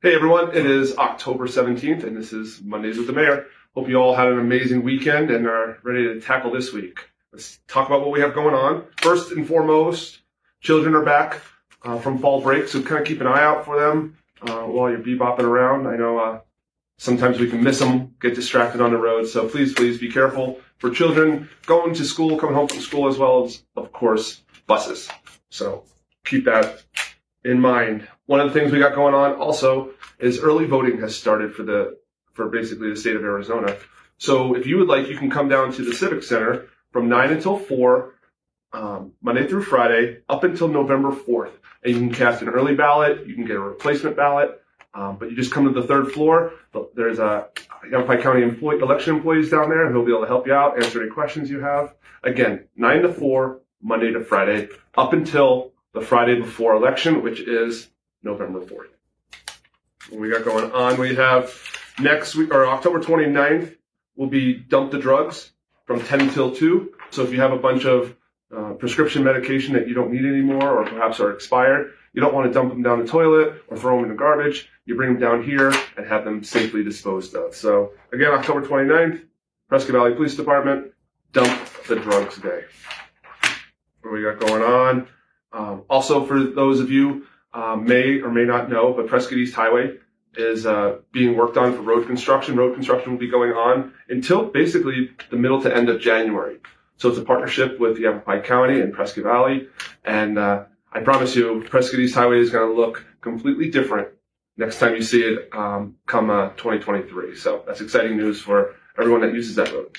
Hey everyone, it is October 17th and this is Mondays with the Mayor. Hope you all had an amazing weekend and are ready to tackle this week. Let's talk about what we have going on. First and foremost, children are back uh, from fall break, so kind of keep an eye out for them uh, while you're bebopping around. I know uh, sometimes we can miss them, get distracted on the road, so please, please be careful. For children going to school, coming home from school, as well as, of course, buses. So keep that in mind. One of the things we got going on also is early voting has started for the for basically the state of Arizona. So if you would like, you can come down to the Civic Center from nine until four, um, Monday through Friday, up until November fourth, and you can cast an early ballot. You can get a replacement ballot. Um, but you just come to the third floor. There's a Yavapai County employee, election employees down there who'll be able to help you out, answer any questions you have. Again, nine to four, Monday to Friday, up until the Friday before election, which is November 4th. What we got going on, we have next week, or October 29th, will be Dump the Drugs from 10 until 2. So if you have a bunch of uh, prescription medication that you don't need anymore or perhaps are expired, you don't want to dump them down the toilet or throw them in the garbage. You bring them down here and have them safely disposed of. So again, October 29th, Prescott Valley Police Department, Dump the Drugs Day. What we got going on? Um, also, for those of you um, may or may not know, but Prescott East Highway is uh, being worked on for road construction. Road construction will be going on until basically the middle to end of January. So it's a partnership with Yavapai County and Prescott Valley. And uh, I promise you, Prescott East Highway is going to look completely different next time you see it um, come uh, 2023. So that's exciting news for everyone that uses that road.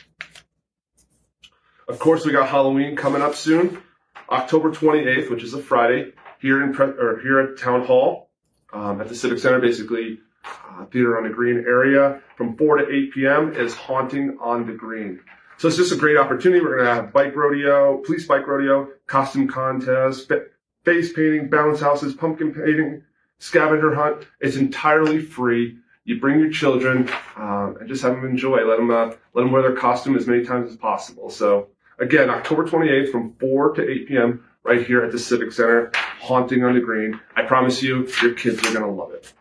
Of course, we got Halloween coming up soon. October 28th, which is a Friday, here in or here at Town Hall um, at the Civic Center, basically uh, Theater on the Green area, from 4 to 8 p.m. is Haunting on the Green. So it's just a great opportunity. We're going to have bike rodeo, police bike rodeo, costume contest, face painting, bounce houses, pumpkin painting, scavenger hunt. It's entirely free. You bring your children um, and just have them enjoy. Let them uh, let them wear their costume as many times as possible. So Again, October 28th from 4 to 8 p.m. right here at the Civic Center, haunting on the green. I promise you, your kids are going to love it.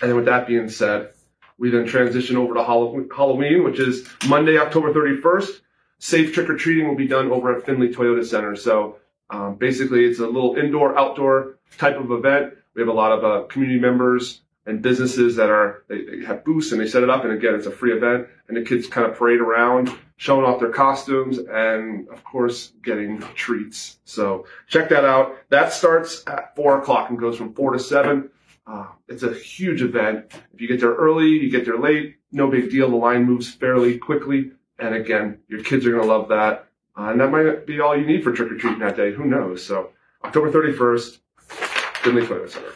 And then with that being said, we then transition over to Halloween, which is Monday, October 31st. Safe trick or treating will be done over at Findlay Toyota Center. So um, basically, it's a little indoor, outdoor type of event. We have a lot of uh, community members and businesses that are they, they, have booths and they set it up and again it's a free event and the kids kind of parade around showing off their costumes and of course getting treats. So check that out. That starts at four o'clock and goes from four to seven. Uh, it's a huge event. If you get there early you get there late no big deal. The line moves fairly quickly and again your kids are going to love that. Uh, and that might be all you need for trick-or-treating that day. Who knows? So october 31st Findlay Toyota Center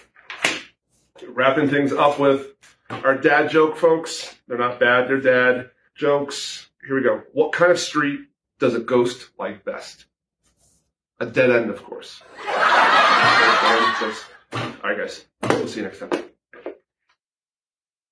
wrapping things up with our dad joke, folks. They're not bad, they're dad jokes. Here we go. What kind of street does a ghost like best? A dead end, of course. All right, guys. We'll see you next time.